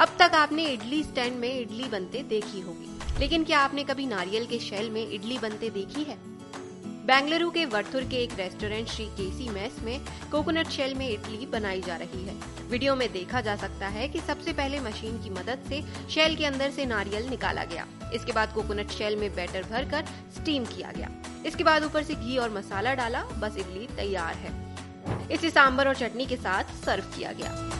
अब तक आपने इडली स्टैंड में इडली बनते देखी होगी। लेकिन क्या आपने कभी नारियल के शेल में इडली बनते देखी है? बेंगलुरु के वर्थुर के एक restaurant Shri K C mess coconut shell में इडली बनाई जा रही है। वीडियो में देखा जा सकता है कि सबसे पहले मशीन की मदद से शेल के अंदर से नारियल निकाला गया। इसके बाद कोकोनट शेल में बैटर भरकर स्टीम किया गया। इसके बाद ऊपर से घी और मसाला डाला, बस इडली तैयार है। इसे सांबर और चटनी के साथ सर्व किया गया।